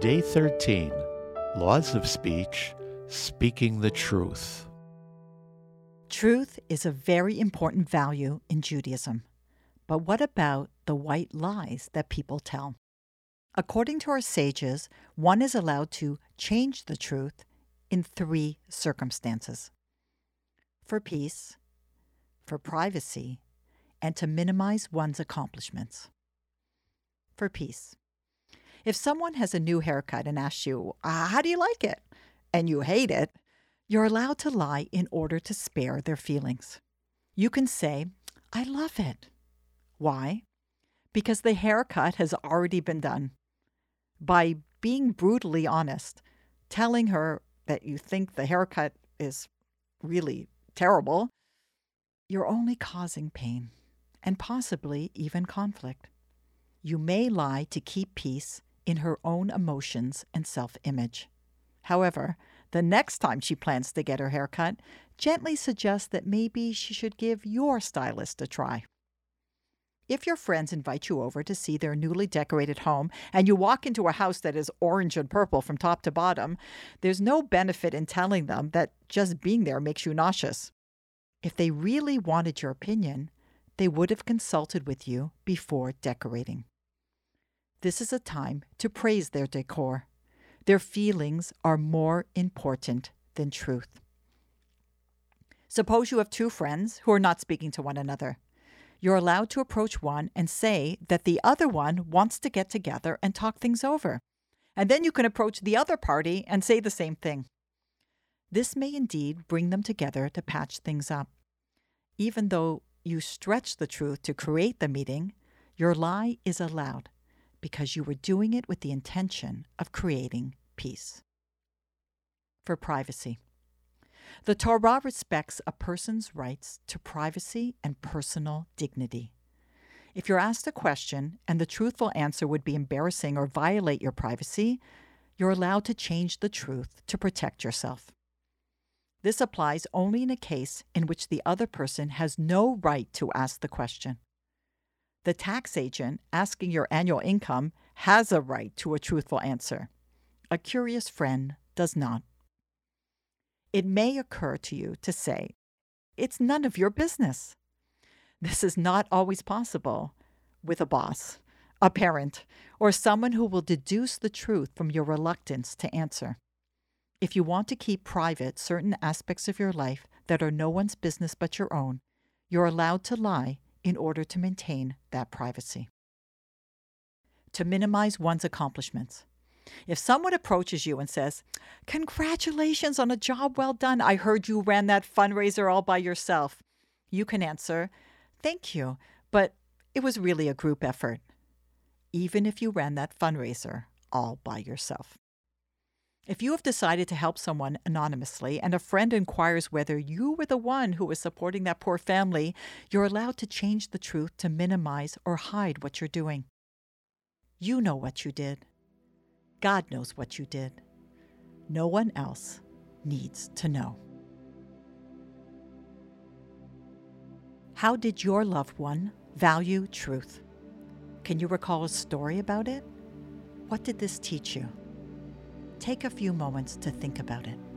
Day 13 Laws of Speech Speaking the Truth. Truth is a very important value in Judaism. But what about the white lies that people tell? According to our sages, one is allowed to change the truth in three circumstances for peace, for privacy, and to minimize one's accomplishments. For peace. If someone has a new haircut and asks you, ah, How do you like it? and you hate it, you're allowed to lie in order to spare their feelings. You can say, I love it. Why? Because the haircut has already been done. By being brutally honest, telling her that you think the haircut is really terrible, you're only causing pain and possibly even conflict. You may lie to keep peace in her own emotions and self image. However, the next time she plans to get her hair cut, gently suggest that maybe she should give your stylist a try. If your friends invite you over to see their newly decorated home and you walk into a house that is orange and purple from top to bottom, there's no benefit in telling them that just being there makes you nauseous. If they really wanted your opinion, they would have consulted with you before decorating. This is a time to praise their decor. Their feelings are more important than truth. Suppose you have two friends who are not speaking to one another. You're allowed to approach one and say that the other one wants to get together and talk things over. And then you can approach the other party and say the same thing. This may indeed bring them together to patch things up. Even though you stretch the truth to create the meeting, your lie is allowed because you were doing it with the intention of creating peace. For privacy. The Torah respects a person's rights to privacy and personal dignity. If you're asked a question and the truthful answer would be embarrassing or violate your privacy, you're allowed to change the truth to protect yourself. This applies only in a case in which the other person has no right to ask the question. The tax agent asking your annual income has a right to a truthful answer. A curious friend does not. It may occur to you to say, It's none of your business. This is not always possible with a boss, a parent, or someone who will deduce the truth from your reluctance to answer. If you want to keep private certain aspects of your life that are no one's business but your own, you're allowed to lie in order to maintain that privacy. To minimize one's accomplishments. If someone approaches you and says, Congratulations on a job well done, I heard you ran that fundraiser all by yourself, you can answer, Thank you, but it was really a group effort, even if you ran that fundraiser all by yourself. If you have decided to help someone anonymously and a friend inquires whether you were the one who was supporting that poor family, you're allowed to change the truth to minimize or hide what you're doing. You know what you did. God knows what you did. No one else needs to know. How did your loved one value truth? Can you recall a story about it? What did this teach you? Take a few moments to think about it.